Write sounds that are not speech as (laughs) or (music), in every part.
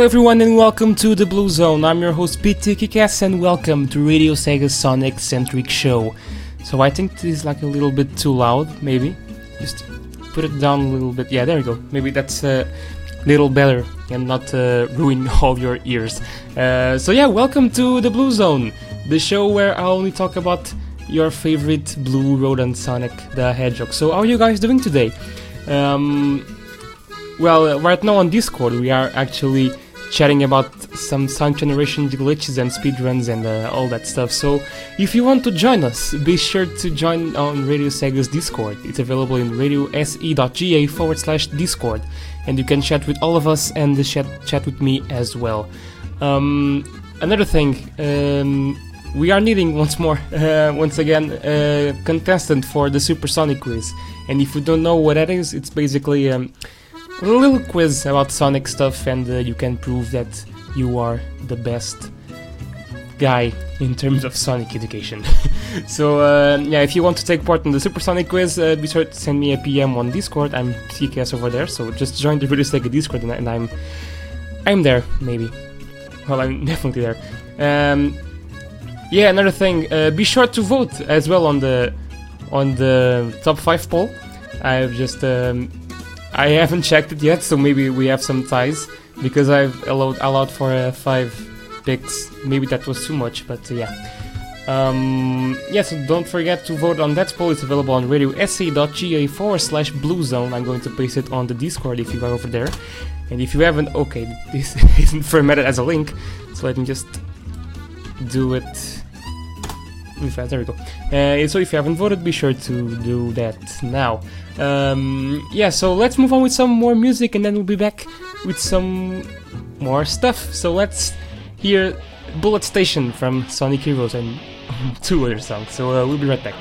Hello everyone and welcome to the Blue Zone. I'm your host Kikas and welcome to Radio Sega's Sonic centric show. So I think this is like a little bit too loud, maybe. Just put it down a little bit. Yeah, there we go. Maybe that's a little better and not uh, ruin (laughs) all your ears. Uh, so yeah, welcome to the Blue Zone, the show where I only talk about your favorite blue rodent Sonic the Hedgehog. So how are you guys doing today? Um, well, right now on Discord we are actually chatting about some Sonic Generation glitches and speedruns and uh, all that stuff. So if you want to join us, be sure to join on Radio Sega's Discord. It's available in radiose.ga forward slash Discord. And you can chat with all of us and chat, chat with me as well. Um, another thing, um, we are needing once more, (laughs) uh, once again, a contestant for the Supersonic quiz. And if you don't know what that is, it's basically um, little quiz about Sonic stuff, and uh, you can prove that you are the best guy in terms of Sonic education. (laughs) so uh, yeah, if you want to take part in the Supersonic quiz, uh, be sure to send me a PM on Discord. I'm TKS over there, so just join the Radio Sega Discord, and, and I'm I'm there maybe. Well, I'm (laughs) definitely there. Um, yeah, another thing, uh, be sure to vote as well on the on the top five poll. I've just um, I haven't checked it yet, so maybe we have some ties because I've allowed allowed for uh, five picks. Maybe that was too much, but uh, yeah. Um, yeah, so don't forget to vote on that poll. It's available on radiose.ga forward slash blue zone. I'm going to paste it on the Discord if you are over there. And if you haven't, okay, this (laughs) isn't formatted as a link, so let me just do it there we go. Uh, so if you haven't voted, be sure to do that now. Um, yeah, so let's move on with some more music and then we'll be back with some more stuff. So let's hear Bullet Station from Sonic Heroes and (laughs) two other songs. So uh, we'll be right back.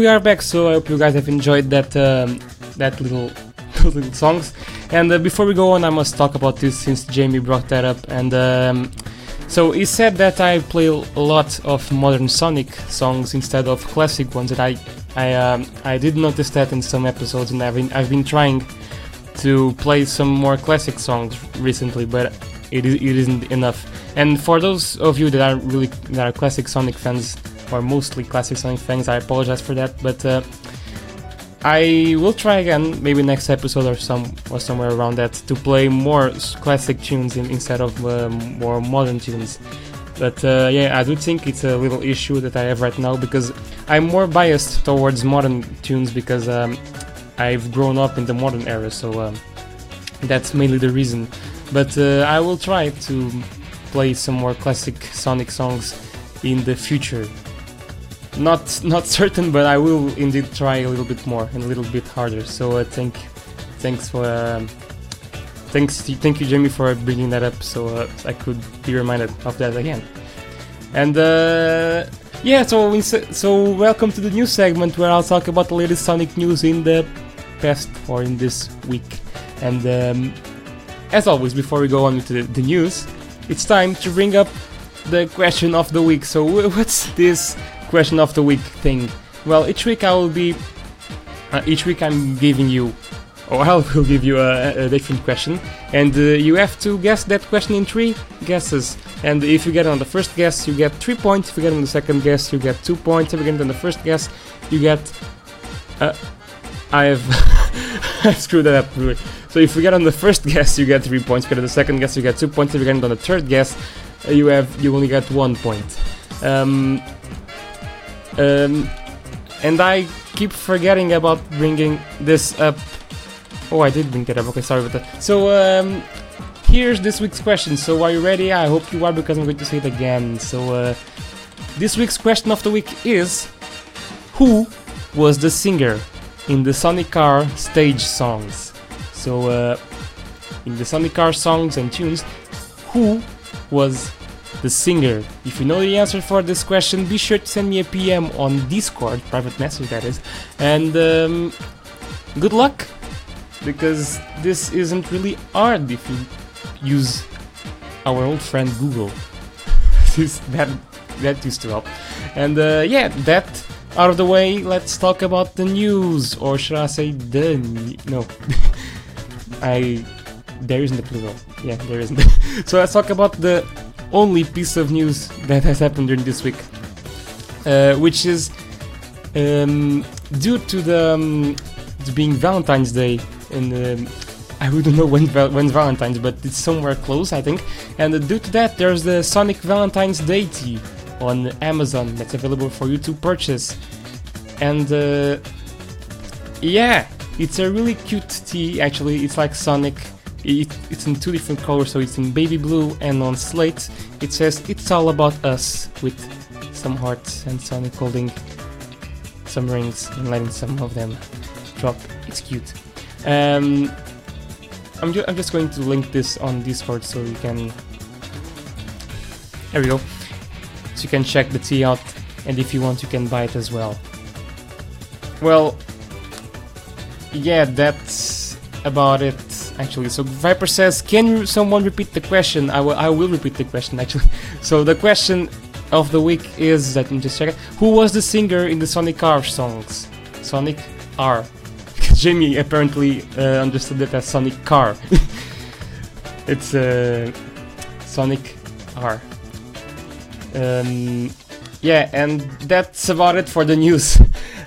We are back, so I hope you guys have enjoyed that um, that little (laughs) little songs. And uh, before we go on, I must talk about this since Jamie brought that up. And um, so he said that I play a lot of modern Sonic songs instead of classic ones. That I I um, I did notice that in some episodes, and I've been I've been trying to play some more classic songs recently, but it, it isn't enough. And for those of you that are really that are classic Sonic fans, or mostly classic Sonic fans, I apologize for that. But uh, I will try again, maybe next episode or some or somewhere around that, to play more classic tunes in, instead of um, more modern tunes. But uh, yeah, I do think it's a little issue that I have right now because I'm more biased towards modern tunes because um, I've grown up in the modern era, so um, that's mainly the reason. But uh, I will try to play some more classic Sonic songs in the future not not certain, but I will indeed try a little bit more and a little bit harder. So uh, thank thanks for um, thanks thank you Jamie for bringing that up, so uh, I could be reminded of that again. And uh, yeah, so so welcome to the news segment where I'll talk about the latest Sonic news in the past or in this week. And um, as always, before we go on to the, the news, it's time to bring up the question of the week. So what's this question of the week thing. Well, each week I will be, uh, each week I'm giving you, or I will give you a, a different question, and uh, you have to guess that question in three guesses. And if you get on the first guess, you get three points. If you get on the second guess, you get two points. If you get on the first guess, you get. Uh, I have I screwed that up. Really. So if you get on the first guess, you get three points. If you get on the second guess, you get two points. If you get on the third guess, uh, you have you only get one point. Um, um, and I keep forgetting about bringing this up. Oh, I did bring it up. Okay, sorry about that. So, um, here's this week's question. So, are you ready? I hope you are because I'm going to say it again. So, uh, this week's question of the week is Who was the singer in the Sonic R stage songs? So, uh, in the Sonic R songs and tunes, who was the singer. If you know the answer for this question, be sure to send me a PM on Discord, private message that is, and um, good luck, because this isn't really hard if you use our old friend Google. (laughs) that that used to help. And uh, yeah, that out of the way, let's talk about the news, or should I say the no? (laughs) I there isn't a plural. Yeah, there isn't. (laughs) so let's talk about the only piece of news that has happened during this week, uh, which is um, due to the um, to being Valentine's Day, and um, I wouldn't know when when Valentine's, but it's somewhere close, I think. And due to that, there's the Sonic Valentine's Day tea on Amazon that's available for you to purchase, and uh, yeah, it's a really cute tea. Actually, it's like Sonic it, it's in two different colors, so it's in baby blue and on slate. It says "It's all about us" with some hearts and Sonic holding some rings and letting some of them drop. It's cute. Um, I'm, ju I'm just going to link this on Discord so you can. There we go. So you can check the tea out, and if you want, you can buy it as well. Well, yeah, that's about it actually. So Viper says, can someone repeat the question? I will, I will repeat the question actually. (laughs) So the question of the week is, me just check it. Who was the singer in the Sonic R songs? Sonic R. (laughs) Jamie apparently uh, understood it as Sonic Car. (laughs) it's uh, Sonic R. Um, yeah, and that's about it for the news.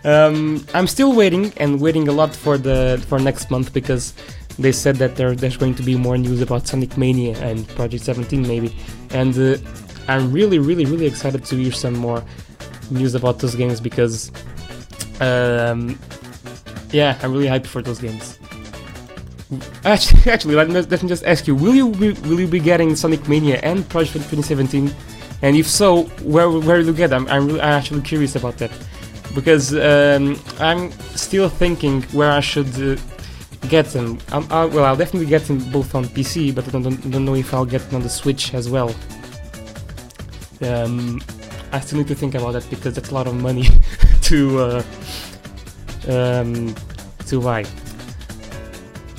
um, I'm still waiting and waiting a lot for the for next month because they said that there, there's going to be more news about Sonic Mania and Project 17 maybe, and uh, I'm really, really, really excited to hear some more news about those games because, um, yeah, I'm really hyped for those games. (laughs) Actually, actually, let me, let me just ask you: Will you be, will you be getting Sonic Mania and Project 2017? And if so, where where will you get them? I'm really, I'm actually curious about that because um, I'm still thinking where I should uh, get them. Um, uh, well, I'll definitely get them both on PC, but I don't, don't know if I'll get them on the Switch as well. Um, I still need to think about that because that's a lot of money (laughs) to uh, um, to buy.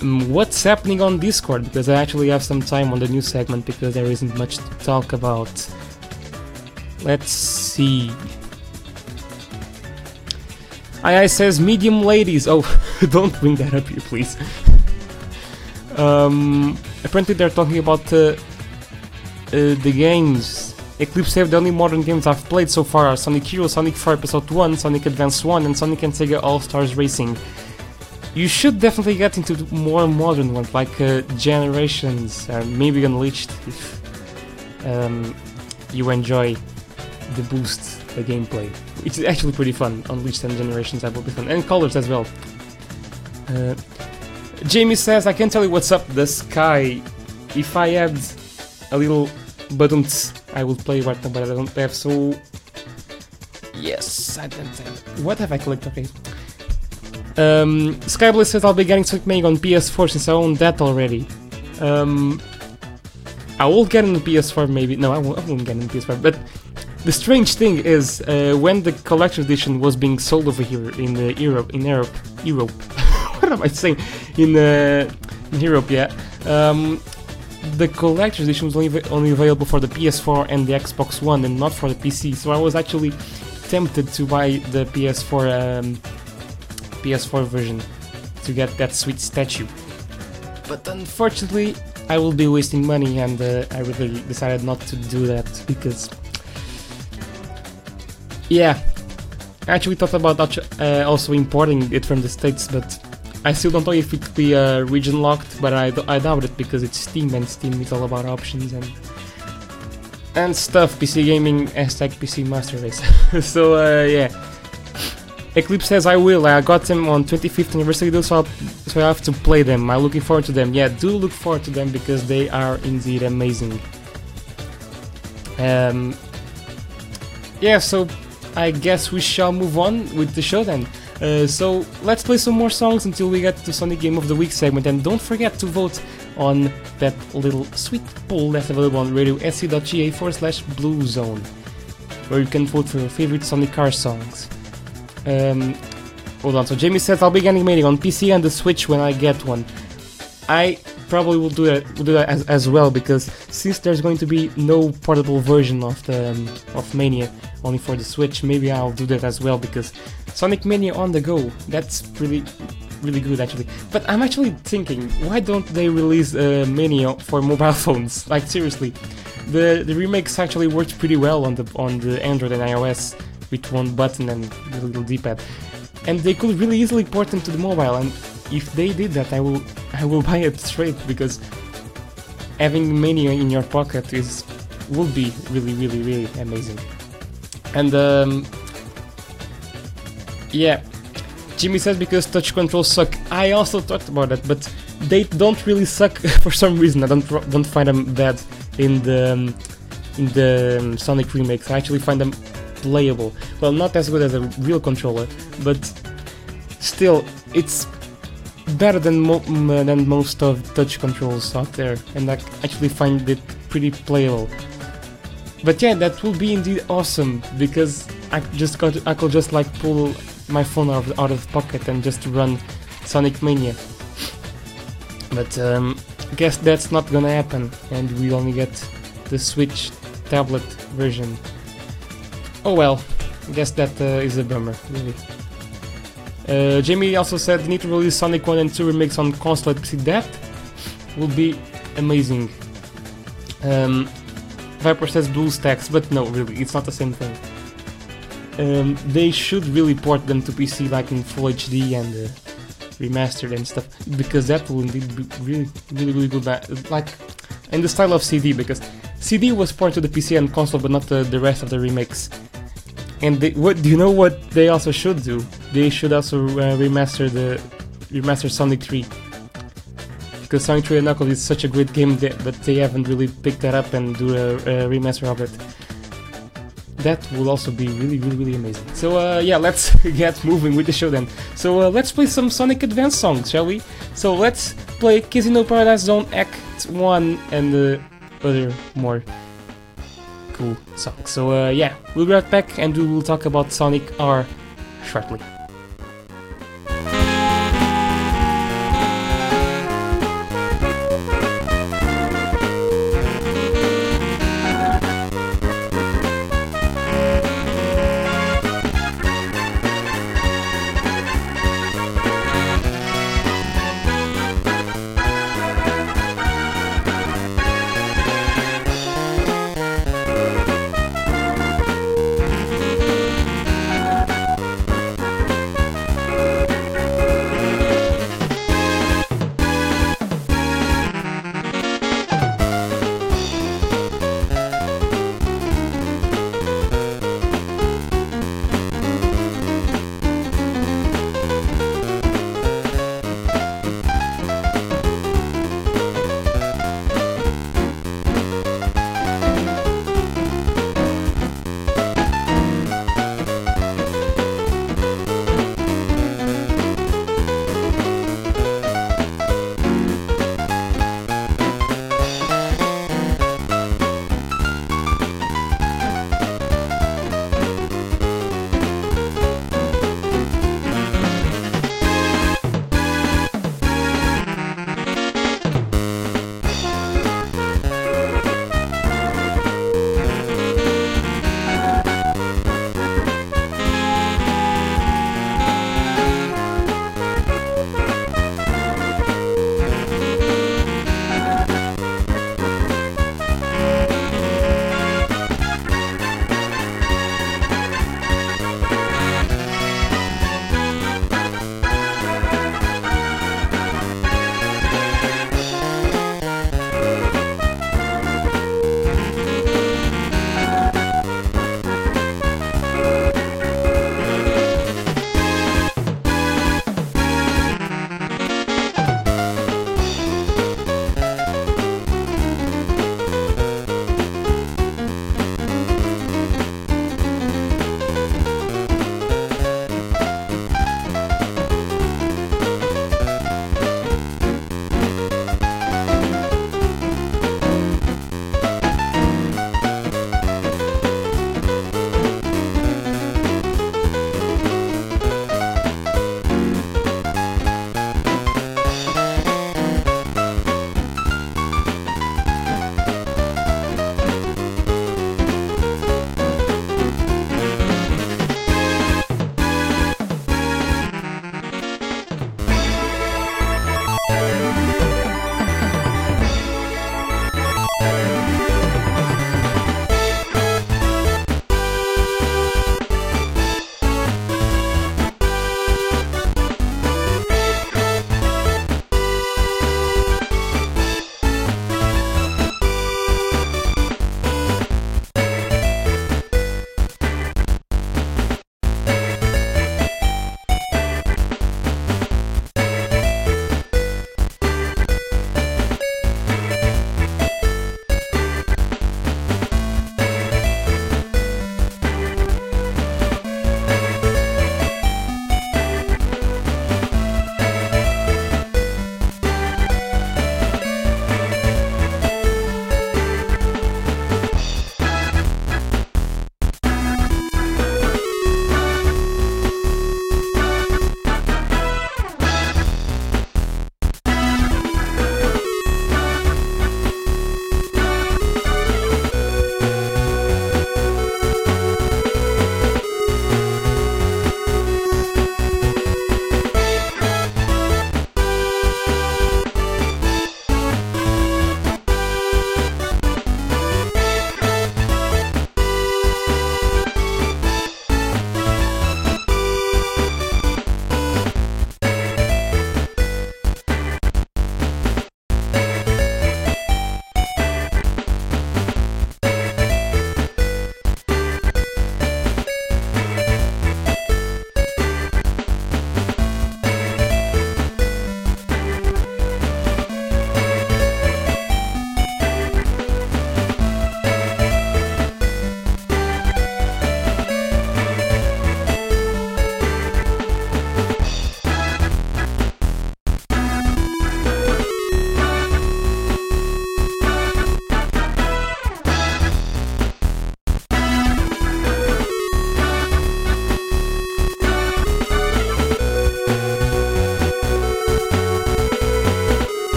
Um, what's happening on Discord? Because I actually have some time on the new segment because there isn't much to talk about. Let's see. II says medium ladies. Oh, (laughs) don't bring that up here, please. um, apparently they're talking about uh, uh, the games. Eclipse Save the only modern games I've played so far are Sonic Heroes, Sonic 4 Episode 1, Sonic Advance 1, and Sonic and Sega All Stars Racing. You should definitely get into more modern ones like uh, Generations, uh, maybe Unleashed if um, you enjoy the boost the gameplay. It's actually pretty fun. on Unleashed and Generations that will be fun. And Colors as well. Uh, Jamie says, I can't tell you what's up the sky. If I had a little buttons, I would play now, but I don't have, so... Yes, I don't have... What have I clicked? Okay. Um, SkyBlaze says I'll be getting Sonic on PS4 since I own that already. Um, I will get on the PS4 maybe. No, I won't, I won't get on the PS4, but the strange thing is, uh, when the collector edition was being sold over here in uh, Europe, in Europe, Europe, (laughs) what am I saying? In, uh, in Europe, yeah. Um, the collector edition was only, only available for the PS4 and the Xbox One, and not for the PC. So I was actually tempted to buy the PS4 um, PS4 version to get that sweet statue. But unfortunately, I will be wasting money, and uh, I really decided not to do that because yeah, actually thought about uh, also importing it from the States, but I still don't know if it will be uh, region locked, but I, I doubt it because it's Steam and Steam is all about options and and stuff. PC gaming hashtag PC Master Race. (laughs) so uh, yeah, Eclipse says I will. I got them on 25th anniversary, though, so, so I have to play them. I'm looking forward to them. Yeah, do look forward to them because they are indeed amazing. Um, yeah, so I guess we shall move on with the show then. Uh, so let's play some more songs until we get to Sonic Game of the Week segment, and don't forget to vote on that little sweet poll that's available on radiosc.ga forward slash blue zone, where you can vote for your favorite Sonic R songs. Um, hold on, so Jamie says I'll be animating on PC and the Switch when I get one. I probably will do that, will do that as, as well because since there's going to be no portable version of the um, of Mania only for the Switch, maybe I'll do that as well because Sonic Mania on the go, that's really really good actually. But I'm actually thinking, why don't they release uh, Mania for mobile (laughs) phones? Like seriously, the the remakes actually worked pretty well on the on the Android and iOS with one button and a little D-pad, and they could really easily port them to the mobile. And if they did that, I will (laughs) I will buy it straight because having Mania in your pocket is would be really really really amazing. And um, yeah, Jimmy says because touch controls suck. I also talked about that, but they don't really suck (laughs) for some reason. I don't don't find them bad in the um, in the um, Sonic remakes. I actually find them playable. Well, not as good as a real controller, but still, it's better than mo than most of touch controls out there, and I actually find it pretty playable. But yeah, that will be indeed awesome because I just got I could just like pull my phone out of, out of pocket and just run Sonic Mania. But um, guess that's not gonna happen, and we only get the Switch tablet version. Oh well, guess that uh, is a bummer, really. Uh, Jamie also said they need to release Sonic 1 and 2 remakes on console. That will be amazing. Um, Viper says BlueStacks, but no, really, it's not the same thing. Um, they should really port them to PC like in Full HD and uh, remastered and stuff, because that will indeed be really, really, really good. Like in the style of CD, because CD was ported to the PC and console, but not the, the rest of the remakes. And they, what do you know? What they also should do? They should also uh, remaster the remaster Sonic 3 because Sonic 3 and Knuckles is such a great game that, but they haven't really picked that up and do a, a remaster of it. That will also be really, really, really amazing. So uh, yeah, let's (laughs) get moving with the show then. So uh, let's play some Sonic Advance songs, shall we? So let's play Casino Paradise Zone Act 1 and the other more cool songs. So uh, yeah, we'll be right back and we will talk about Sonic R shortly.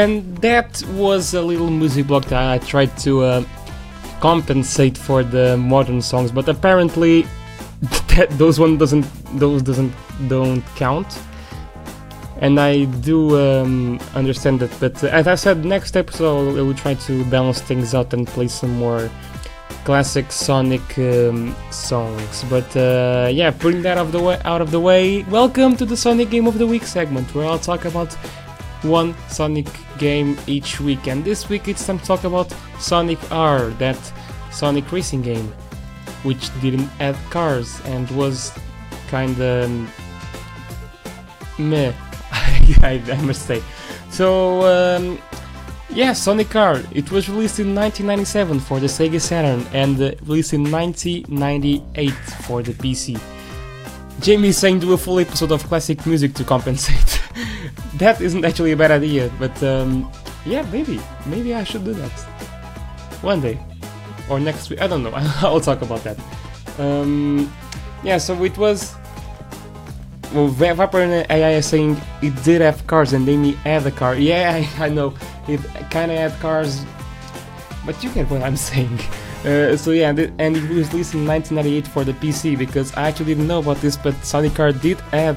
And that was a little music block that I tried to uh, compensate for the modern songs, but apparently (laughs) that those one doesn't those doesn't don't count. And I do um, understand that, but uh, as I said, next episode I will try to balance things out and play some more classic Sonic um, songs. But uh, yeah, putting that out of the way, out of the way, welcome to the Sonic Game of the Week segment, where I'll talk about one Sonic game each week. And this week it's time to talk about Sonic R, that Sonic racing game, which didn't add cars and was kinda meh, (laughs) I, I must say. So um, yeah, Sonic R. It was released in 1997 for the Sega Saturn and uh, released in 1998 for the PC. Jamie saying do a full episode of classic music to compensate. (laughs) that isn't actually a bad idea, but um, yeah, maybe. Maybe I should do that. One day. Or next week. I don't know. (laughs) I'll talk about that. Um, yeah, so it was. Well, Viper and AI is saying it did have cars and they me add a car. Yeah, (laughs) I, I know. It kinda had cars. But you get what I'm (laughs) saying. Uh, so yeah, and it, was released in 1998 for the PC because I actually didn't know about this, but Sonic R did add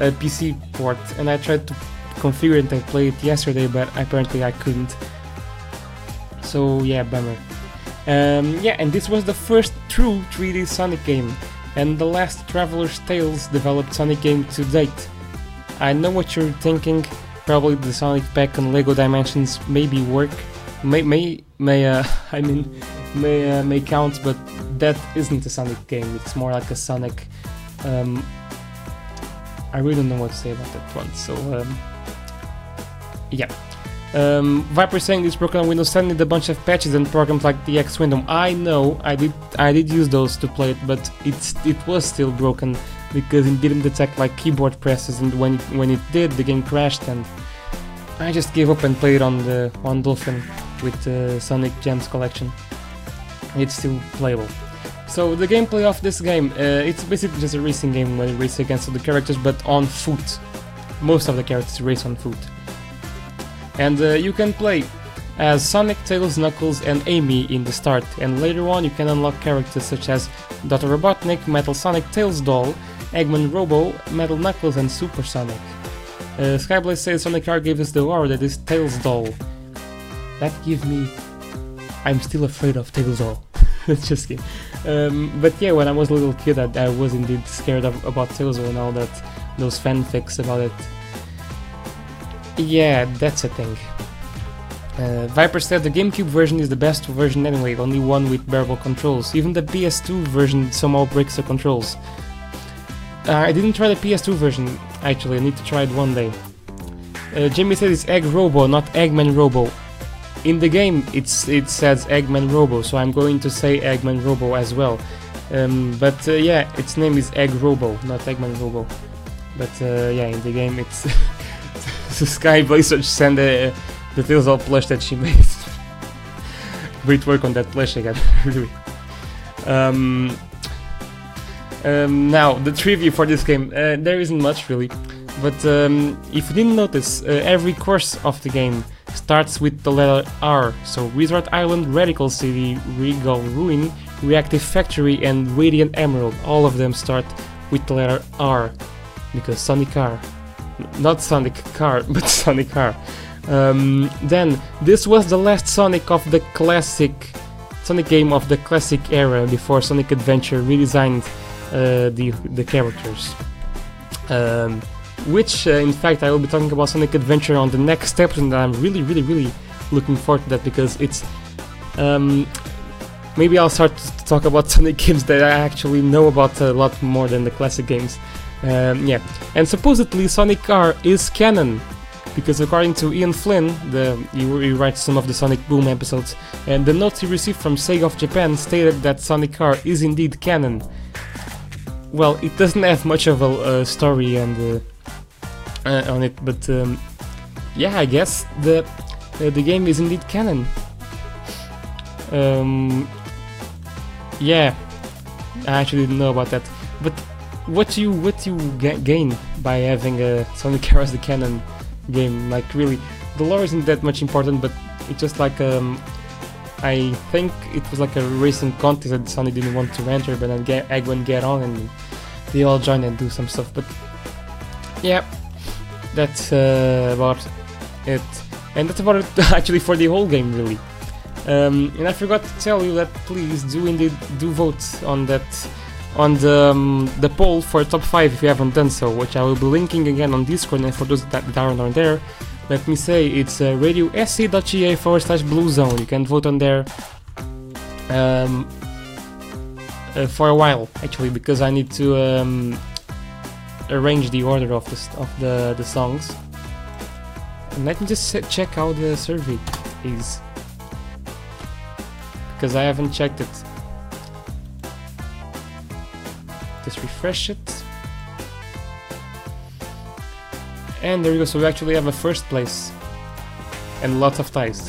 a PC port, and I tried to configure it and play it yesterday, but apparently I couldn't. So yeah, bummer. Um, yeah, and this was the first true 3D Sonic game, and the last Traveller's Tales developed Sonic game to date. I know what you're thinking. Probably the Sonic Pack and Lego Dimensions maybe work, may may may uh, (laughs) I mean may uh, may count, but that isn't a Sonic game. It's more like a Sonic. Um, I really don't know what to say about that one. So um, yeah. Um, Viper saying this broken on Windows 10 with a bunch of patches and programs like the X window. I know, I did, I did use those to play it, but it's it was still broken because it didn't detect like keyboard presses, and when when it did, the game crashed, and I just gave up and played on the on Dolphin with the Sonic Gems collection. It's still playable. So the gameplay of this game, uh, it's basically just a racing game where you race against the characters, but on foot. Most of the characters race on foot and uh, you can play as Sonic, Tails, Knuckles, and Amy in the start, and later on you can unlock characters such as Dr. Robotnik, Metal Sonic, Tails Doll, Eggman Robo, Metal Knuckles, and Super Sonic. Uh, says Sonic R gave us the aura that is Tails Doll. That gives me. I'm still afraid of Tails Doll. (laughs) Just kidding. Um, but yeah, when I was a little kid, I, I was indeed scared of, about Tails and all that, those fanfics about it. Yeah, that's a thing. Uh, Viper said the GameCube version is the best version anyway, only one with bearable controls. Even the PS2 version somehow breaks the controls. Uh, I didn't try the PS2 version, actually, I need to try it one day. Uh, said it's Egg Robo, not Eggman Robo. In the game, it's it says Eggman Robo, so I'm going to say Eggman Robo as well. Um, but uh, yeah, its name is Egg Robo, not Eggman Robo. But uh, yeah, in the game, it's (laughs) Sky Blazer send the, the Tails of plush that she made. Great work on that plush again, really. (laughs) Um, um, now, the trivia for this game, uh, there isn't much really, but um, if you didn't notice, uh, every course of the game starts with the letter R. So, Wizard Island, Radical City, Regal Ruin, Reactive Factory, and Radiant Emerald, all of them start with the letter R, because Sonic R not Sonic Car, (laughs) but Sonic R. Um, then, this was the last Sonic of the classic Sonic game of the classic era before Sonic Adventure redesigned uh, the, the characters. Um, which, uh, in fact, I will be talking about Sonic Adventure on the next episode, and I'm really, really, really looking forward to that because it's. Um, maybe I'll start to talk about (laughs) Sonic games that I actually know about a lot more than the classic games. Um, yeah, and supposedly Sonic R is canon because according to Ian Flynn, the he, he, writes some of the Sonic Boom episodes, and the notes he received from Sega of Japan stated that Sonic R is indeed canon. Well, it doesn't have much of a, story and uh, uh, on it, but um, yeah, I guess the uh, the game is indeed canon. Um, yeah, I actually didn't know about that, but what you what you ga- gain by having a Sonic Heroes the Canon game? Like really, the lore isn't that much important, but it's just like um, I think it was like a racing contest that Sonny didn't want to enter, but then get, Eggman get on and they all join and do some stuff. But yeah, that's uh, about it, and that's about it (laughs) actually for the whole game really. Um, and I forgot to tell you that please do indeed do vote on that on the um, the poll for top five if you haven't done so, which I will be linking again on Discord. And for those that, aren't there, let me say it's uh, radiosc.ga forward slash blue zone. You can vote on there um, uh, for a while actually because I need to um, arrange the order of the of the the songs. And let me just check how the survey is because I haven't checked it. Just refresh it. And there we go, so we actually have a first place. And lots of ties.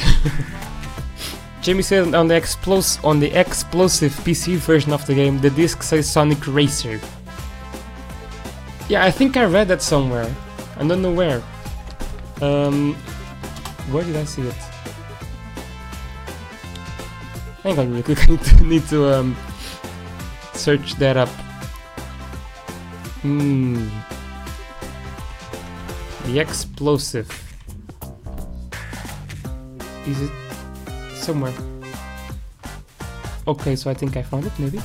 (laughs) Jamie said on the explos on the Xplosiv PC version of the game, the disc says Sonic Racer. Yeah, I think I read that somewhere. I don't know where. Um, where did I see it? Hang on real (laughs) quick, I need to, need to um, search that up. Hmm. The Xplosiv. Is it somewhere? Okay, so I think I found it, maybe?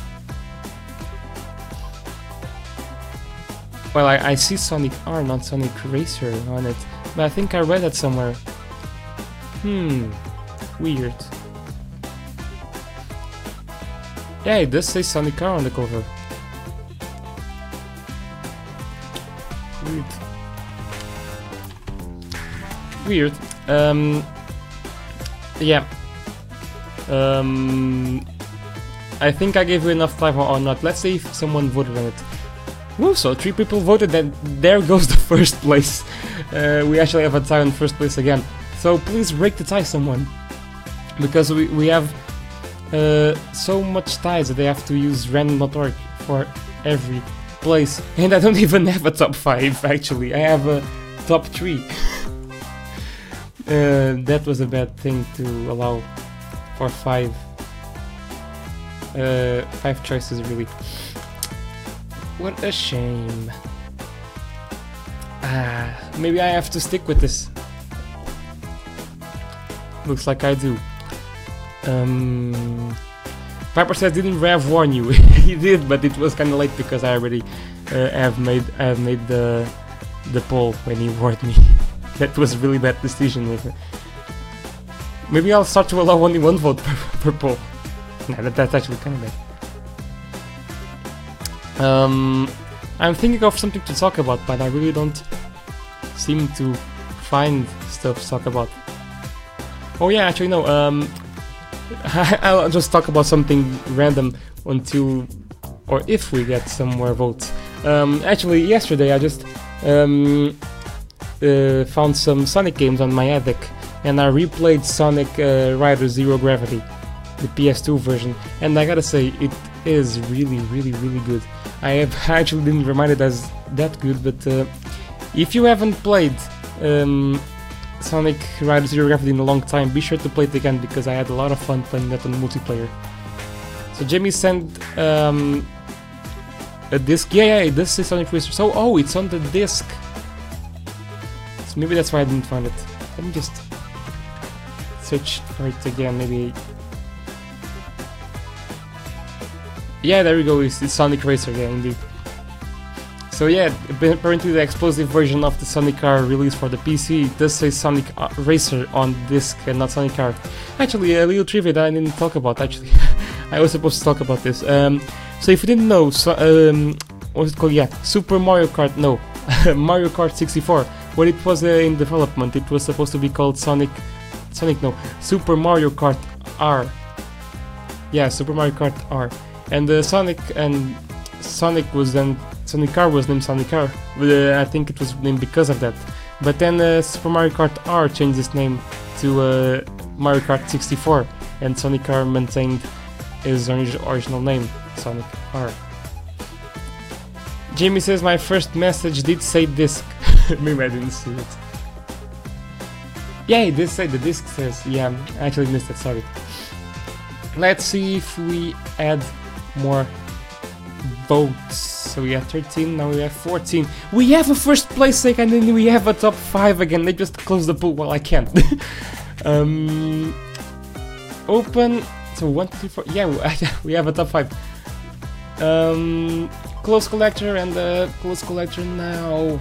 Well, I, I see Sonic R, not Sonic Racer on it, but I think I read that somewhere. Hmm, weird. Yeah, it does say Sonic R on the cover. Weird. Um, yeah. Um, I think I gave you enough time or not. Let's see if someone voted on it. Woo, so three people voted then there goes the (laughs) first place. Uh, we actually have a tie in first place again. So please break the tie someone. Because we, we have uh, so much ties that they have to use random.org for every place. And I don't (laughs) even have a top 5 actually, I have a top 3. (laughs) uh, that was a bad thing to allow for 5 uh, 5 choices really. What a shame. Ah, maybe I have to stick with this. Looks like I do. Um, Viper says, "Didn't Rev warn you?" (laughs) he did, but it was kind of late because I already uh, have made have made the the poll when he warned me. (laughs) that was a really bad decision. Maybe I'll start to allow only one vote per, per poll. Nah, that, that's actually kind of bad. Um, I'm thinking of something to talk about, but I really don't seem to find stuff to talk about. Oh yeah, actually no. Um, (laughs) I'll just talk about something random until or if we get some more votes. Um, actually, yesterday I just um, uh, found some Sonic games on my attic and I replayed Sonic uh, Rider Zero Gravity, the PS2 version, and I gotta say, it is really, really, really good. I have (laughs) actually didn't remind it as that good, but uh, if you haven't played um, Sonic Rider Zero Gravity in a long time, be sure to play it again because I had a lot of fun playing that on multiplayer. So Jamie sent um, a disc. Yeah, yeah, this is Sonic Racer. So, oh, it's on the disc. So maybe that's why I didn't find it. Let me just search for it again, maybe. Yeah, there we go, it's, it's Sonic Racer, yeah, indeed. So yeah, apparently the Xplosiv version of the Sonic R released for the PC does say Sonic uh, Racer on disc and not Sonic R. Actually, a little trivia that I didn't talk about, actually. (laughs) I was supposed to talk about this. Um, so if you didn't know, so, um, what's it called? Yeah, Super Mario Kart, no, (laughs) Mario Kart 64. When it was uh, in development, it was supposed to be called Sonic, Sonic, no, Super Mario Kart R. Yeah, Super Mario Kart R. And uh, Sonic and Sonic was then Sonic Car was named Sonic Car. Uh, I think it was named because of that. But then uh, Super Mario Kart R changed its name to uh, Mario Kart 64, and Sonic R maintained his original name, Sonic R. Jamie says my first message did say disc. Maybe I didn't see it. Yeah, this side the disc says. Yeah, I actually missed it. Sorry. Let's see if we add more votes. So we have 13, now we have 14. We have a first place again, and then we have a top 5 again. They just closed the pool. Well, I can't. (laughs) um, open. So 1, 2, 3, 4. Yeah, (laughs) we have a top 5. Um, close collector and the close collector now.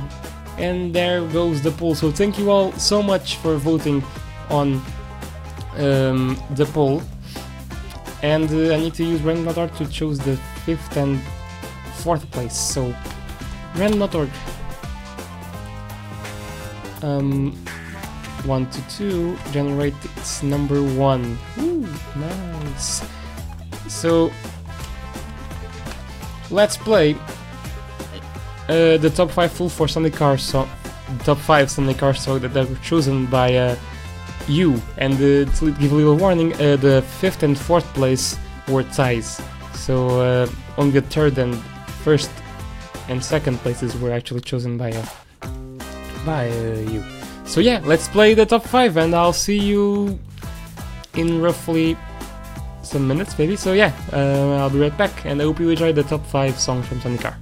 And there goes the poll. So thank you all so much for voting on um, the poll. And uh, I need to use random.org to choose the fifth and fourth place. So random.org. Um, one to two generate its number one. Ooh, nice. So let's play uh, the top five full for Sonic R song, top five Sonic R song that, were chosen by uh, you. And uh, to give a little warning, uh, the fifth and fourth place were ties. So uh, only the third and first and second places were actually chosen by uh, by you. So yeah, let's play the top five, and I'll see you in roughly some minutes, maybe. So yeah, I'll be right back, and I hope you enjoyed the top five songs from Sonic Car.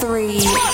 Three.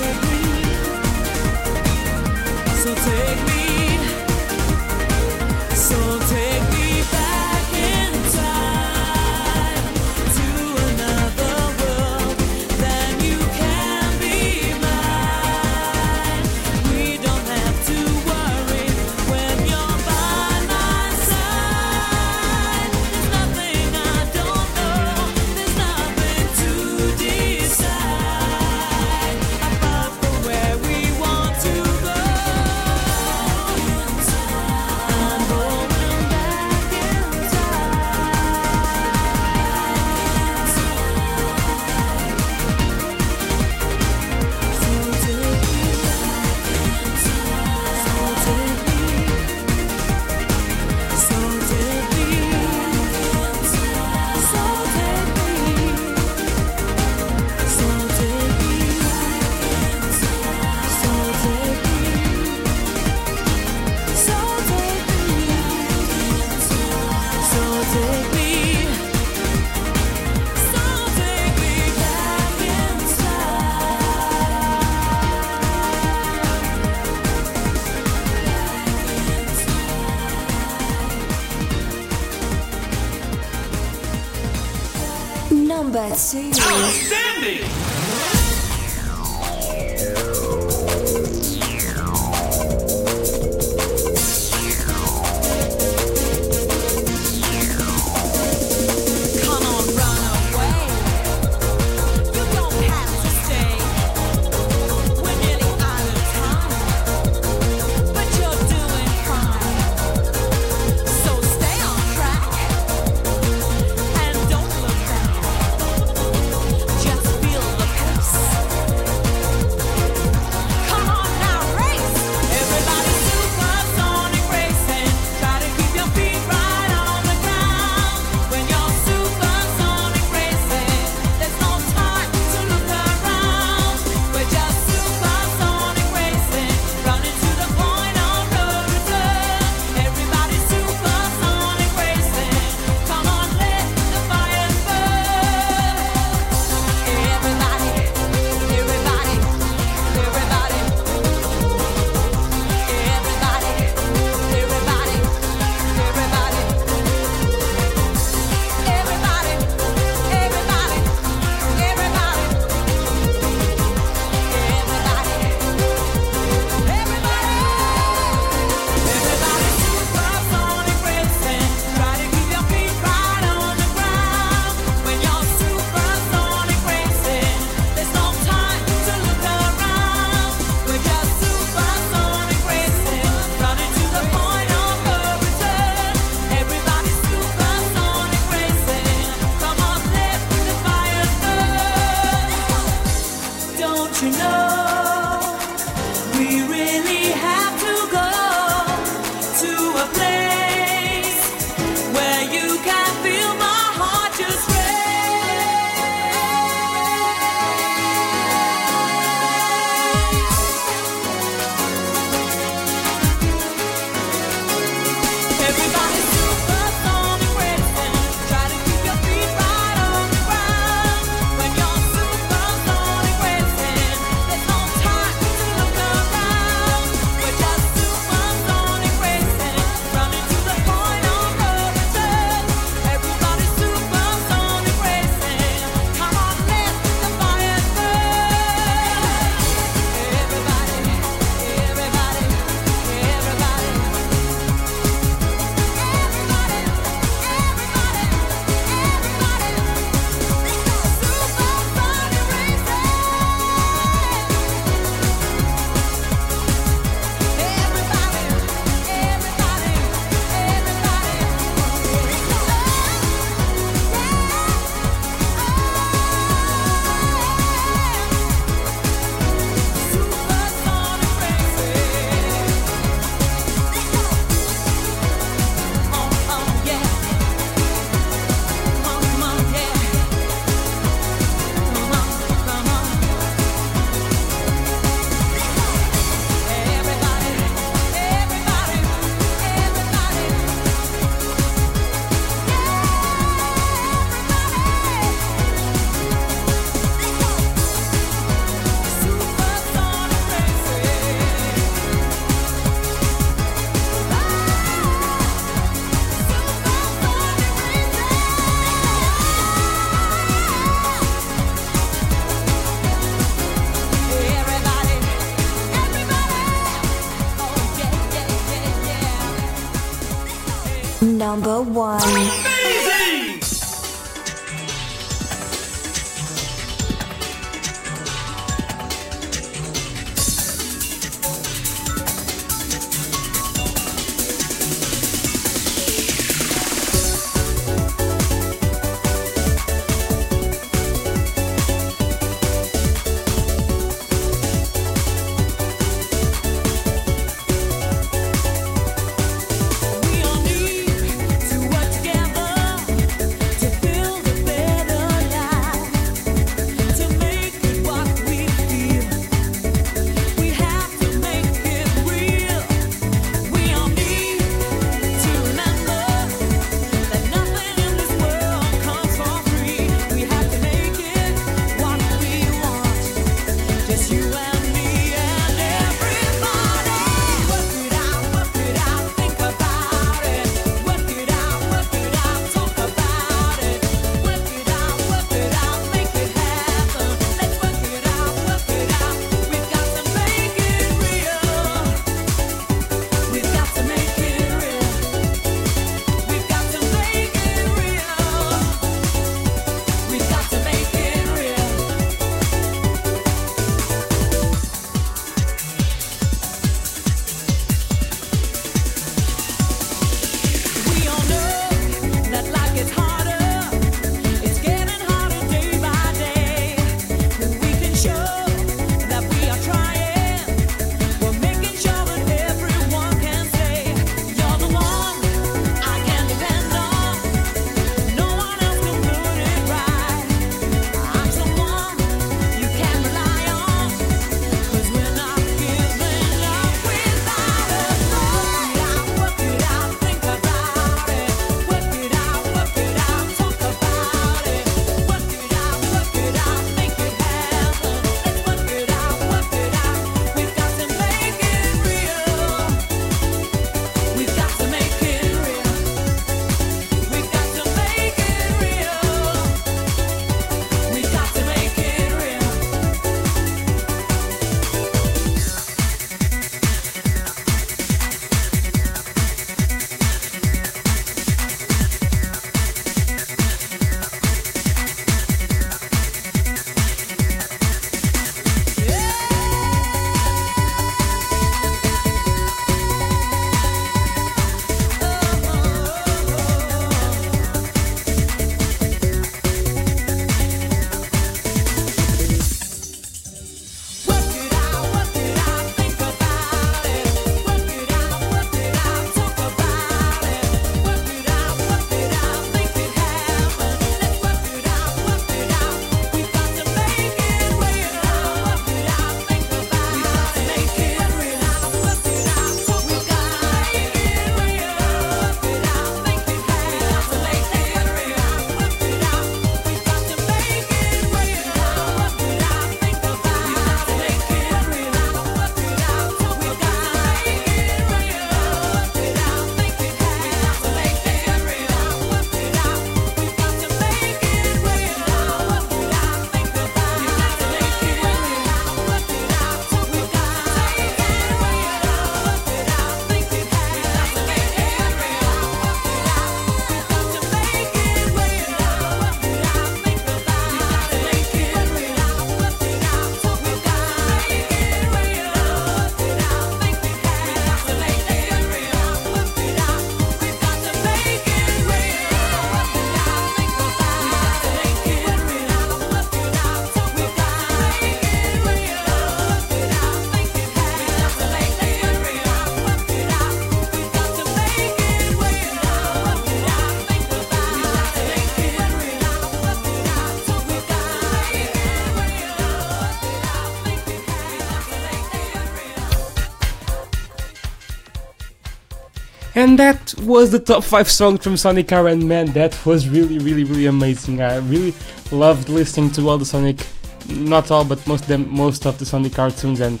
And that was the top 5 songs from Sonic R, and man, that was really, really, really amazing. I really loved listening to all the Sonic, not all, but most them, most of the Sonic cartoons, and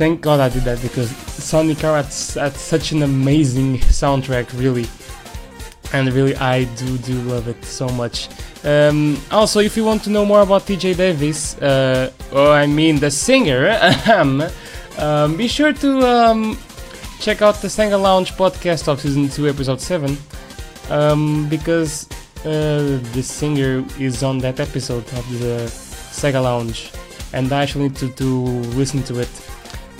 thank God I did that because Sonic R had, had such an amazing soundtrack, really, and really I do do love it so much. Um, also, if you want to know more about TJ Davis, uh, oh, I mean the singer, (laughs) um, be sure to um, check out the Sega Lounge podcast of season 2, episode 7. um, because uh, the singer is on that episode of the Sega Lounge, and I actually need to, to listen to it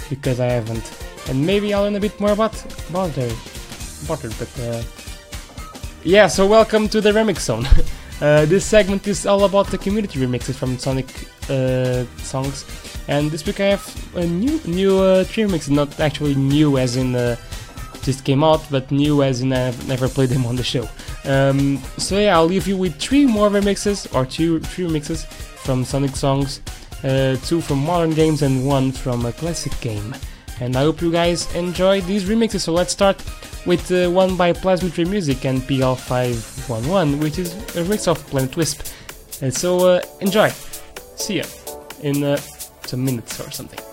because I haven't, and maybe I'll learn a bit more about about her, about her. But uh, yeah, so welcome to the Remix Zone. (laughs) uh, this segment is all about the community remixes from Sonic uh, songs, and this week I have a new new uh, not actually new as in. Uh, just came out, but new as in I've never played them on the show. Um, so yeah, I'll leave you with three more remixes, or two three remixes from Sonic songs, uh, two from modern games and one from a classic game. And I hope you guys enjoy these remixes. So let's start with uh, one by Plasmitry Music and PL511, which is a remix of Planet Wisp. And so uh, enjoy. See ya in uh, some minutes or something.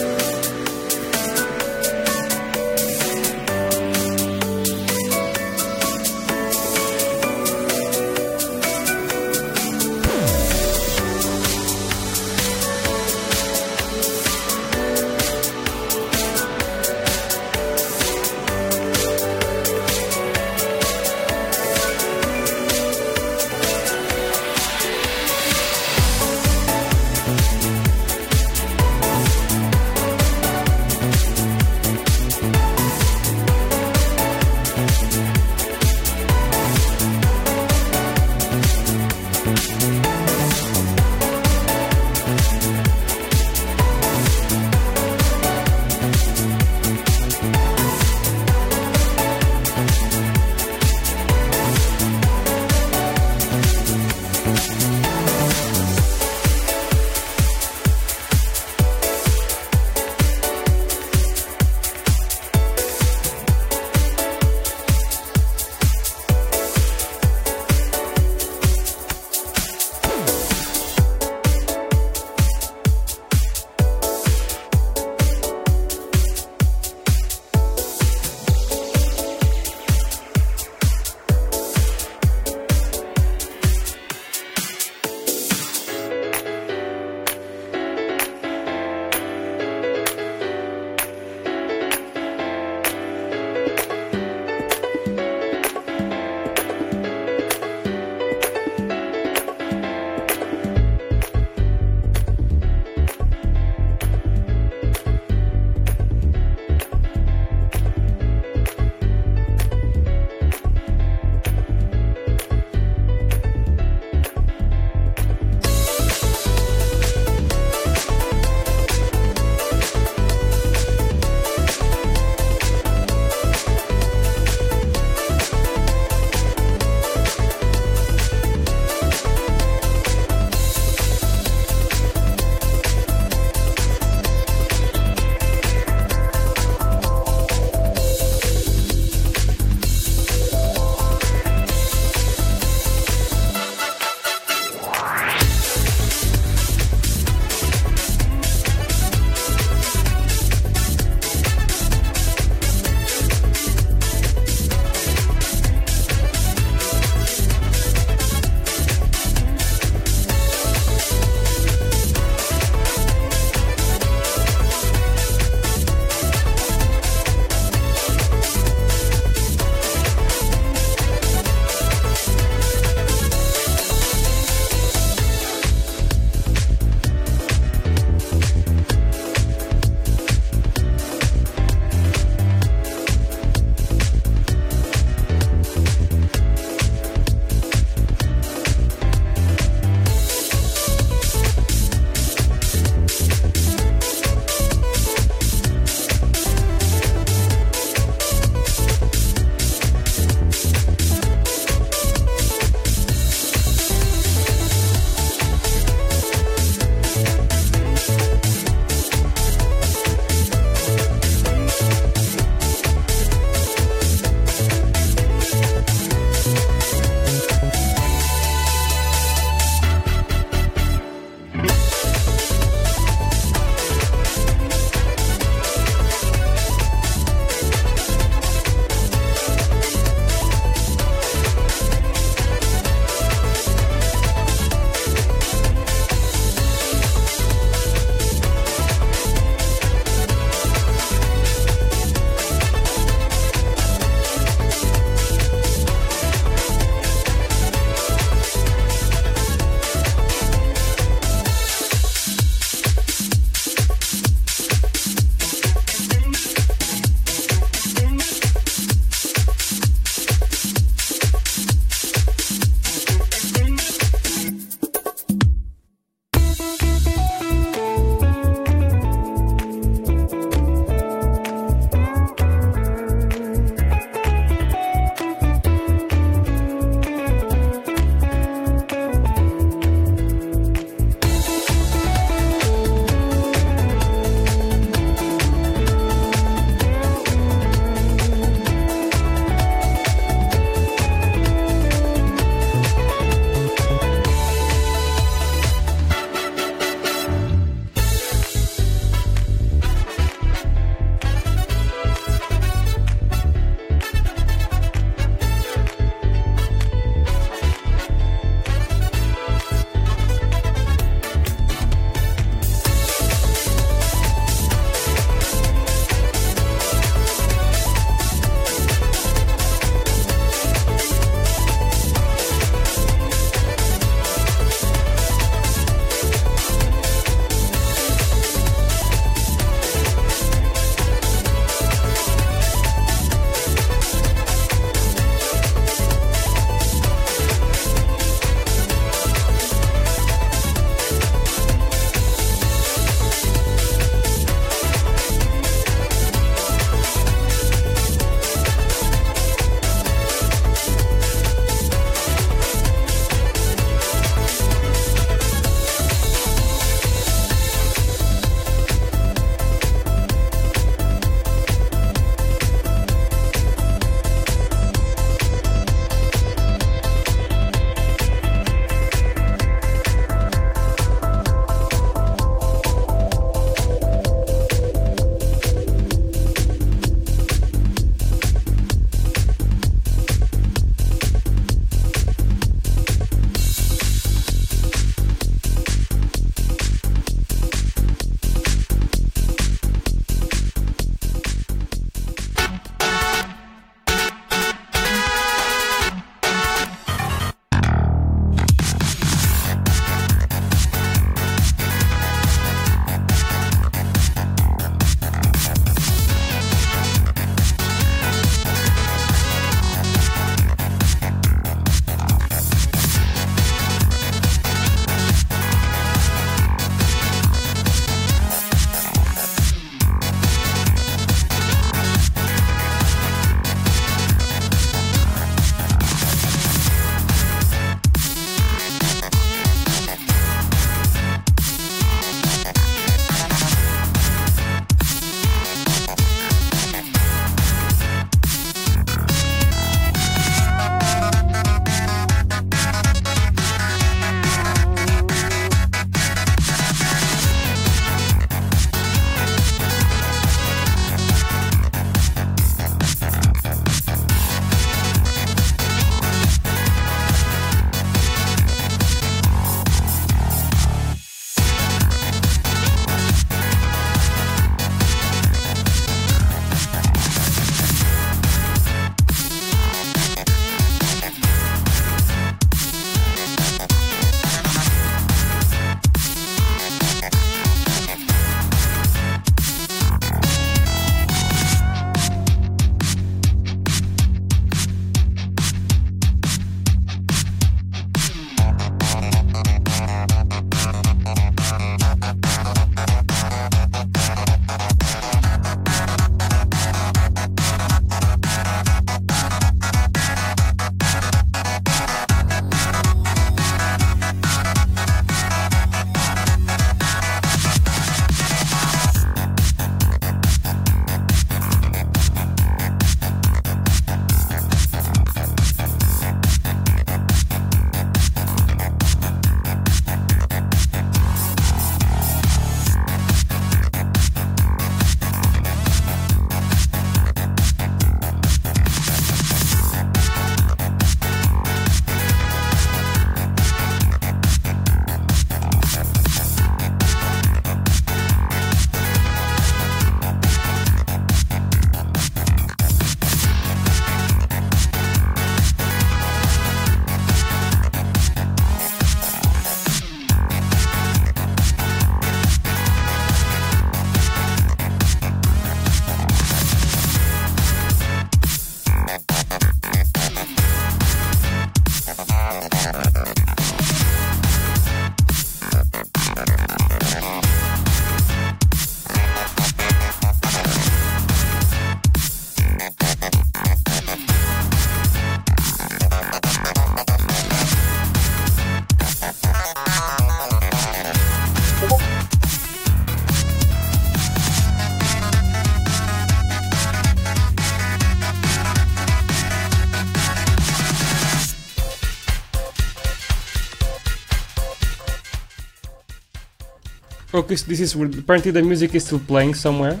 Okay, so this is apparently the music is still playing somewhere.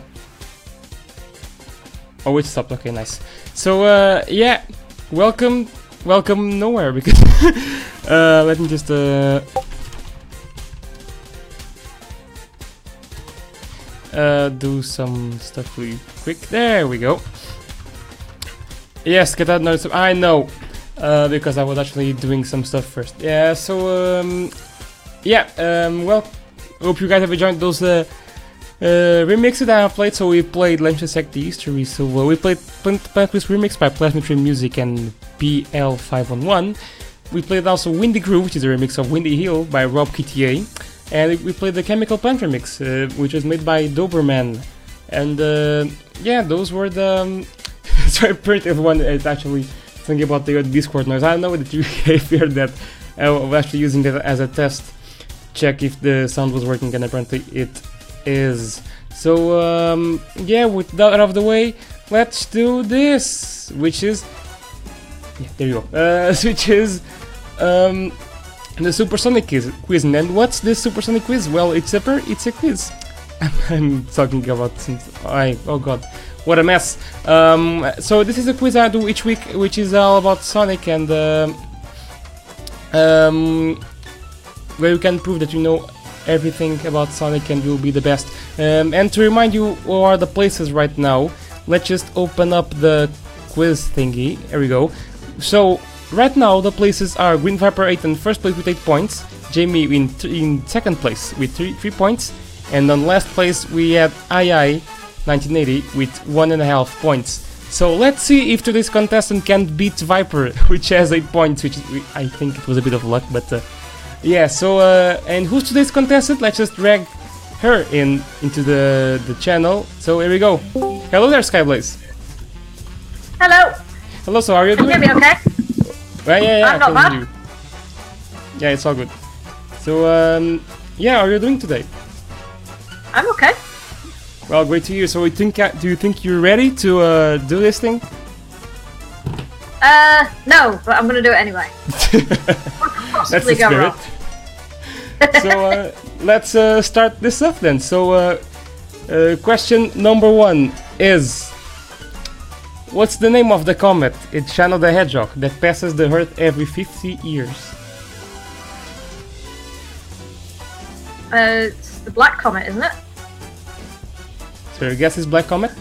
Oh, it stopped. Okay, nice. So uh, yeah, welcome, welcome nowhere because (laughs) uh, let me just uh, uh, do some stuff really quick. There we go. Yes, get that notice. I know, uh, because I was actually doing some stuff first. Yeah. So um, yeah. Um, well, hope you guys have enjoyed those uh, uh, remixes that I played. So we played Legend Sect the History. So uh, we played Planet Wisp remix by Plasmitry Music and PL511. We played also Windy Groove, which is a remix of Windy Hill by Rob KTA. And we played the Chemical Plant remix, uh, which was made by Doberman. And uh, yeah, those were the. Um, (laughs) so I printed everyone is actually thinking about the Discord noise. I don't know that you (laughs) heard that. I was actually using that as a test. Check if the sound was working, and apparently it is. So um, yeah, with that out of the way, let's do this, which is yeah, there you go. Uh, (laughs) which is um, the Super Sonic quiz, quiz. And what's the Super Sonic quiz? Well, it's a per, it's a quiz. (laughs) I'm talking about since I oh god, what a mess. Um, so this is a quiz I do each week, which is all about Sonic and um um, where you can prove that you know everything about Sonic and you'll be the best. Um, and to remind you what are the places right now, let's just open up the quiz thingy. Here we go. So right now the places are Green Viper 8 in first place with 8 points, Jamie in, in second place with 3, three points, and on last place we had II 1980 with 1.5 points. So let's see if today's contestant can beat Viper, (laughs) which has 8 points, which I think it was a bit of luck, but uh, yeah, so uh, and who's today's contestant? Let's just drag her in into the the channel. So here we go. Hello there, SkyBlaze. Hello, Hello, so how are you can you doing? hear me okay? Yeah, yeah, yeah. I'm not I can bad. you. Yeah, it's all good. So um, yeah, how are you doing today? I'm okay. Well, great to hear. So, we think, uh, do you think you're ready to uh, do this thing? Uh, no, but I'm gonna do it anyway. (laughs) That's the spirit. wrong. So uh, let's uh, start this off then. So uh, uh, question number one is What's the name of the comet in Shadow the Hedgehog that passes the Earth every 50 years? Uh, it's the Black Comet, isn't it? So your guess is Black Comet?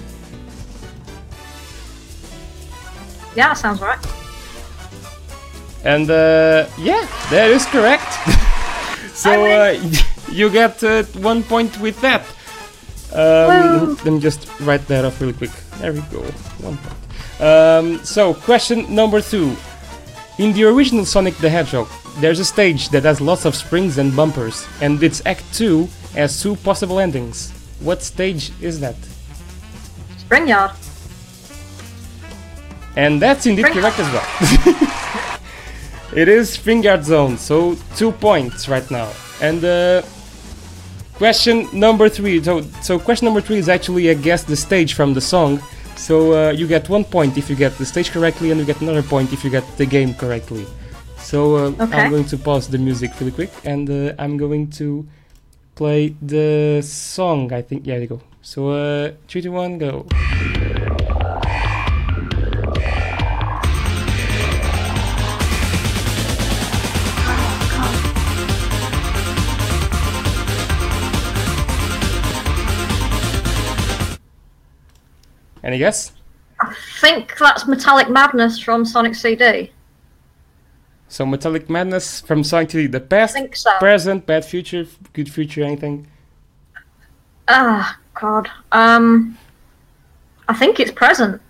Yeah, sounds right. And uh, yeah, that is correct. (laughs) so uh, (laughs) you get uh, one point with that. Um, let me just write that off really quick. There we go, one point. Um, so question number two. In the original Sonic the Hedgehog, there's a stage that has lots of springs and bumpers, and its Act 2 has two possible endings. What stage is that? Spring Yard. And that's indeed Spring- correct as well. (laughs) it is Spring Yard Zone, so two points right now. And uh, question number three. So, so question number three is actually a guess the stage from the song. So uh, you get one point if you get the stage correctly, and you get another point if you get the game correctly. So uh, Okay. I'm going to pause the music really quick, and uh, I'm going to play the song. I think. Yeah, there you go. So uh, three, two, one, go. Any guess? I think that's Metallic Madness from Sonic CD. So Metallic Madness from Sonic CD, the past, so. present, bad future, good future, anything. Ah, God. Um, I think it's present.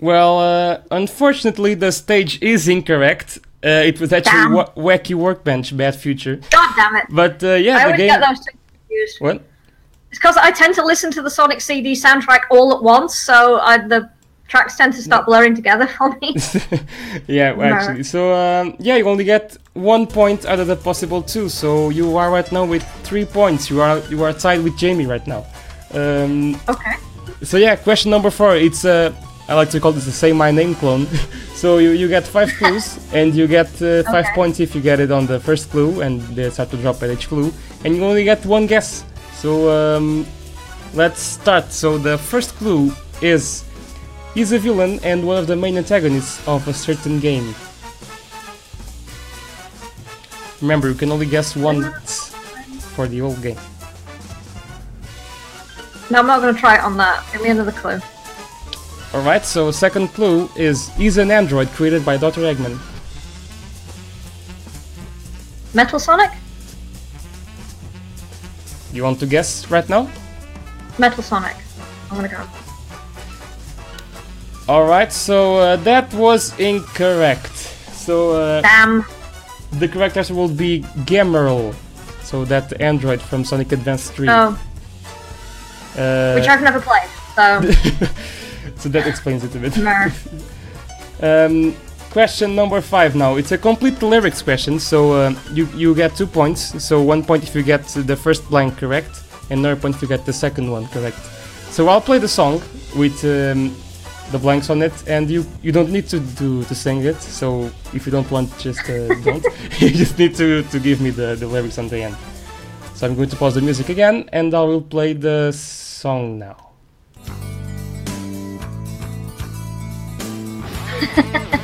Well, uh, unfortunately, the stage is incorrect. Uh, it was actually wa- Wacky Workbench, bad future. God damn it. But uh, I yeah, the always game. get those two confused. What? It's because I tend to listen to the Sonic CD soundtrack all at once, so I, the tracks tend to start blurring together for me. (laughs) yeah, well, actually. So um, yeah, you only get one point out of the possible two. So you are right now with three points. You are you are tied with Jamie right now. Um, okay. So yeah, question number four. It's uh, I like to call this the Say My Name clone. (laughs) so you, you get five clues, (laughs) and you get uh, five Okay. points if you get it on the first clue, and they start to drop at each clue, and you only get one guess. So um, let's start. So the first clue is he's a villain and one of the main antagonists of a certain game. Remember, you can only guess once for the whole game. No, I'm not to try it on that. Give me another clue. Alright, so second clue is he's an android created by Dr. Eggman. Metal Sonic? You want to guess right now? Metal Sonic. I'm to go. Alright, so uh, that was incorrect. So uh, Damn. the correct answer will be Gemerl. So that android from Sonic Advance 3. Oh, Uh, which I've never played. So, (laughs) so that explains it a bit. (laughs) Um, question number five now. It's a complete lyrics question, so uh, you you get two points. So one point if you get the first blank correct, and another point if you get the second one correct. So I'll play the song with um, the blanks on it, and you you don't need to do to sing it. So if you don't want, just uh, (laughs) don't. (laughs) you just need to to give me the the lyrics on the end. So I'm going to pause the music again, and I will play the song now. (laughs)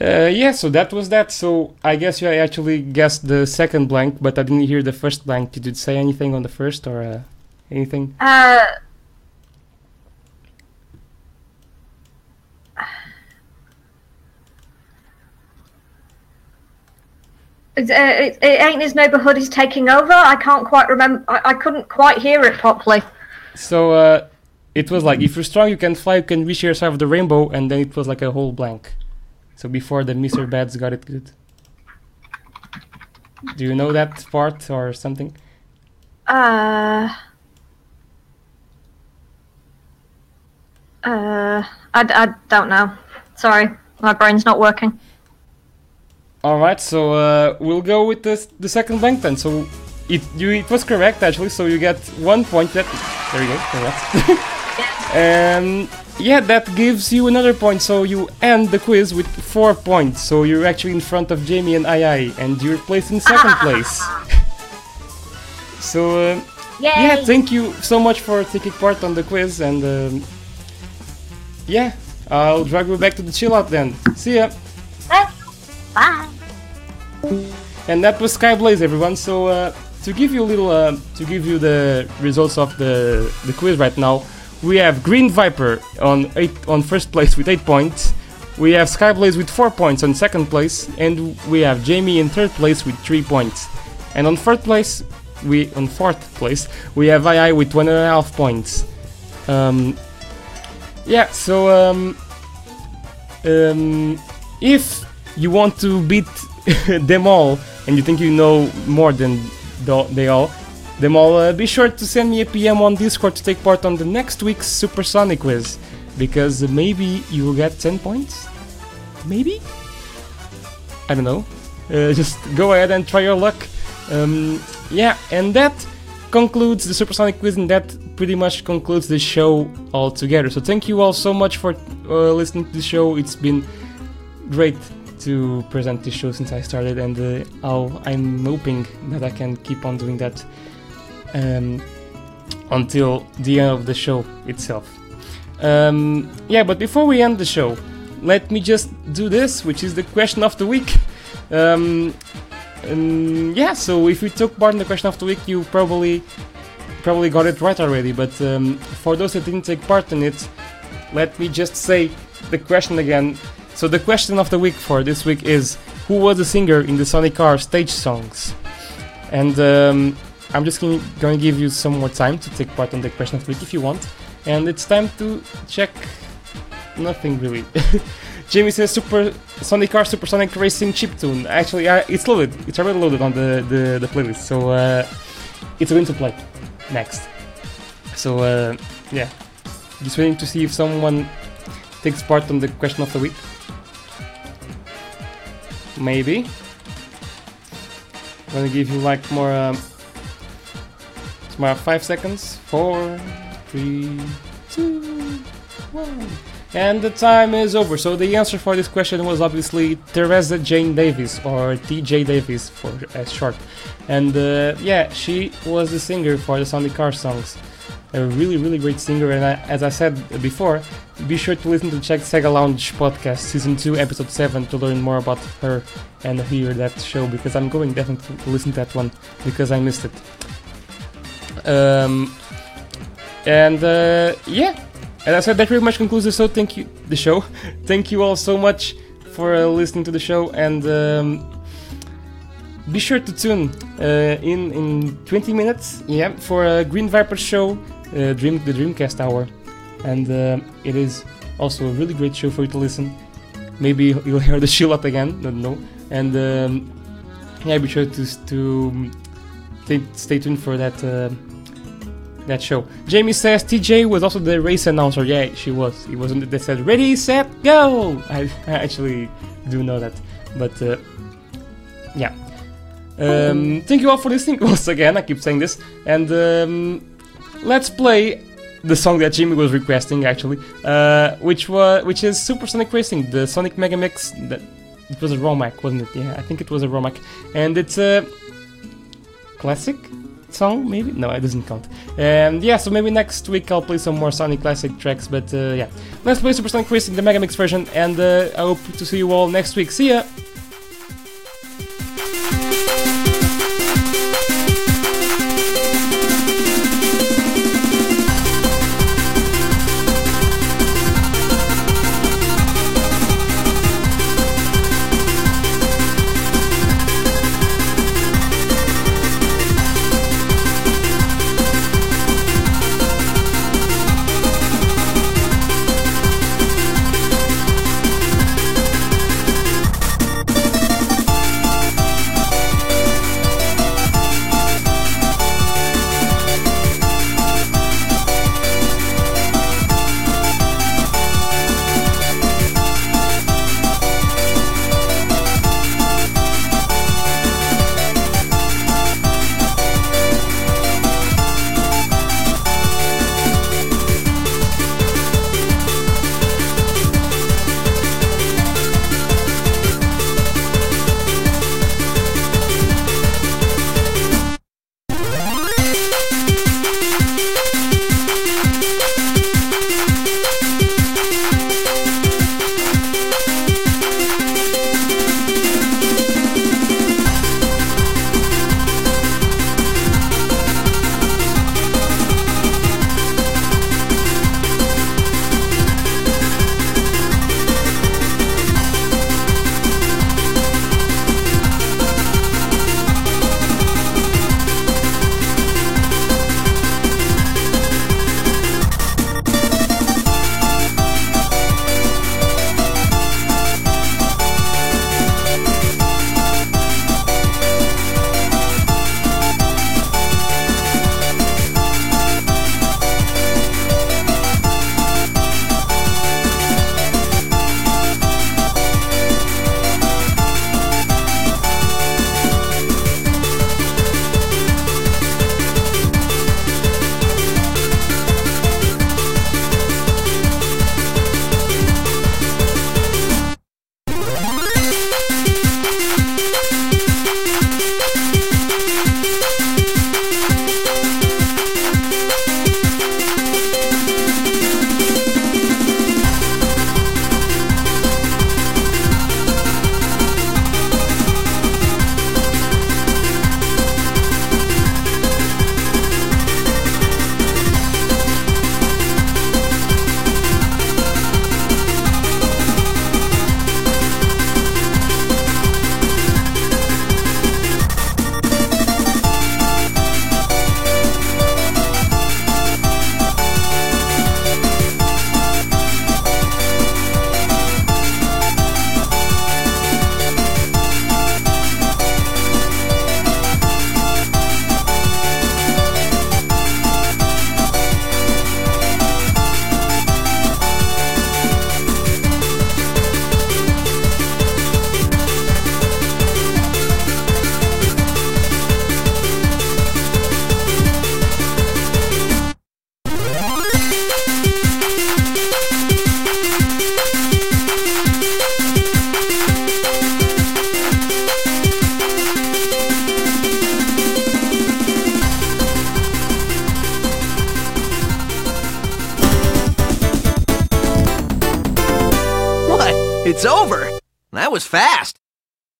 Uh, yeah, so that was that. So I guess you actually guessed the second blank, but I didn't hear the first blank. Did you say anything on the first or uh, anything? Uh, it, uh, it, it ain't his neighborhood. He's taking over. I can't quite remember. I, I couldn't quite hear it properly. So uh, it was like if you're strong, you can fly, you can reach your side of the rainbow, and then it was like a whole blank. So before the Mr. Bads got it good. Do you know that part or something? Uh. Uh, I, I don't know. Sorry, my brain's not working. All right, so uh, we'll go with the the second blank then. So it you it was correct actually. So you get one point. That there you go. Congrats. (laughs) Um, yeah, that gives you another point. So you end the quiz with four points. So you're actually in front of Jamie and II, and you're placed in second (laughs) place. so uh, yeah, thank you so much for taking part on the quiz, and um, yeah, I'll drag you back to the chill out then. See ya. Bye. And that was SkyBlaze, everyone. So uh, to give you a little, uh, to give you the results of the the quiz right now, we have Green Viper on eight on first place with eight points. We have SkyBlaze with four points on second place, and we have Jamie in third place with three points. And on fourth place, we on fourth place we have II with one and a half points. Um, yeah, so um, um, if you want to beat (laughs) them all and you think you know more than the, they all, them all, uh, be sure to send me a PM on Discord to take part on the next week's Super Sonic quiz because maybe you will get 10 points. Maybe? I don't know. Uh, (laughs) just go ahead and try your luck. Um, yeah, and that concludes the Super Sonic quiz, and that pretty much concludes the show altogether. So thank you all so much for uh, listening to the show. It's been great to present this show since I started, and uh, I'm hoping that I can keep on doing that um, until the end of the show itself. Um, yeah, but before we end the show, let me just do this, which is the question of the week. Um, yeah, so if you took part in the question of the week, you probably probably got it right already. But um, for those that didn't take part in it, let me just say the question again. So the question of the week for this week is: Who was the singer in the Sonic R stage songs? And um, I'm just gonna, gonna give you some more time to take part on the question of the week if you want. And it's time to check nothing really. (laughs) Jamie says Super Sonic Car Supersonic Racing chiptune. Actually, uh, it's loaded. It's already loaded on the, the, the playlist. So uh, it's going to play next. So uh, yeah, just waiting to see if someone takes part on the question of the week. Maybe. I'm gonna give you like more. Um, it's more five seconds. Four, three, two, one. And the time is over. So the answer for this question was obviously Teresa Jane Davis, or TJ Davis for as short. And uh, yeah, she was the singer for the Sonic R songs. A really, really great singer. And I, as I said before, be sure to listen to Check Sega Lounge podcast, season 2, episode 7, to learn more about her and hear that show because I'm going definitely to listen to that one because I missed it. Um, and uh, yeah, as I said, that pretty much concludes the show. Thank you, the show. (laughs) Thank you all so much for uh, listening to the show, and um, be sure to tune uh, in in 20 minutes, yeah, for a Green Viper show, uh, Dream the Dreamcast Hour, and uh, it is also a really great show for you to listen. Maybe (laughs) you'll hear the up again, don't know, and um, yeah, be sure to to stay, stay tuned for that. Uh, that show. Jamie says TJ was also the race announcer. Yeah, she was. He wasn't that said ready, set, go. (laughs) I, I actually do know that, but uh, yeah. Um, thank you all for listening (laughs) once again. I keep saying this, and um, let's play the song that Jimmy was requesting actually, uh, which was which is Super Sonic Racing, the Sonic Mega Mix. That it was a Romac, wasn't it? Yeah, I think it was a Romac, and it's a classic song maybe? No it doesn't count. And yeah so maybe next week i'll play some more sonic classic tracks but uh, yeah. Let's play super sonic racing the mega mix version and uh, i hope to see you all next week. See ya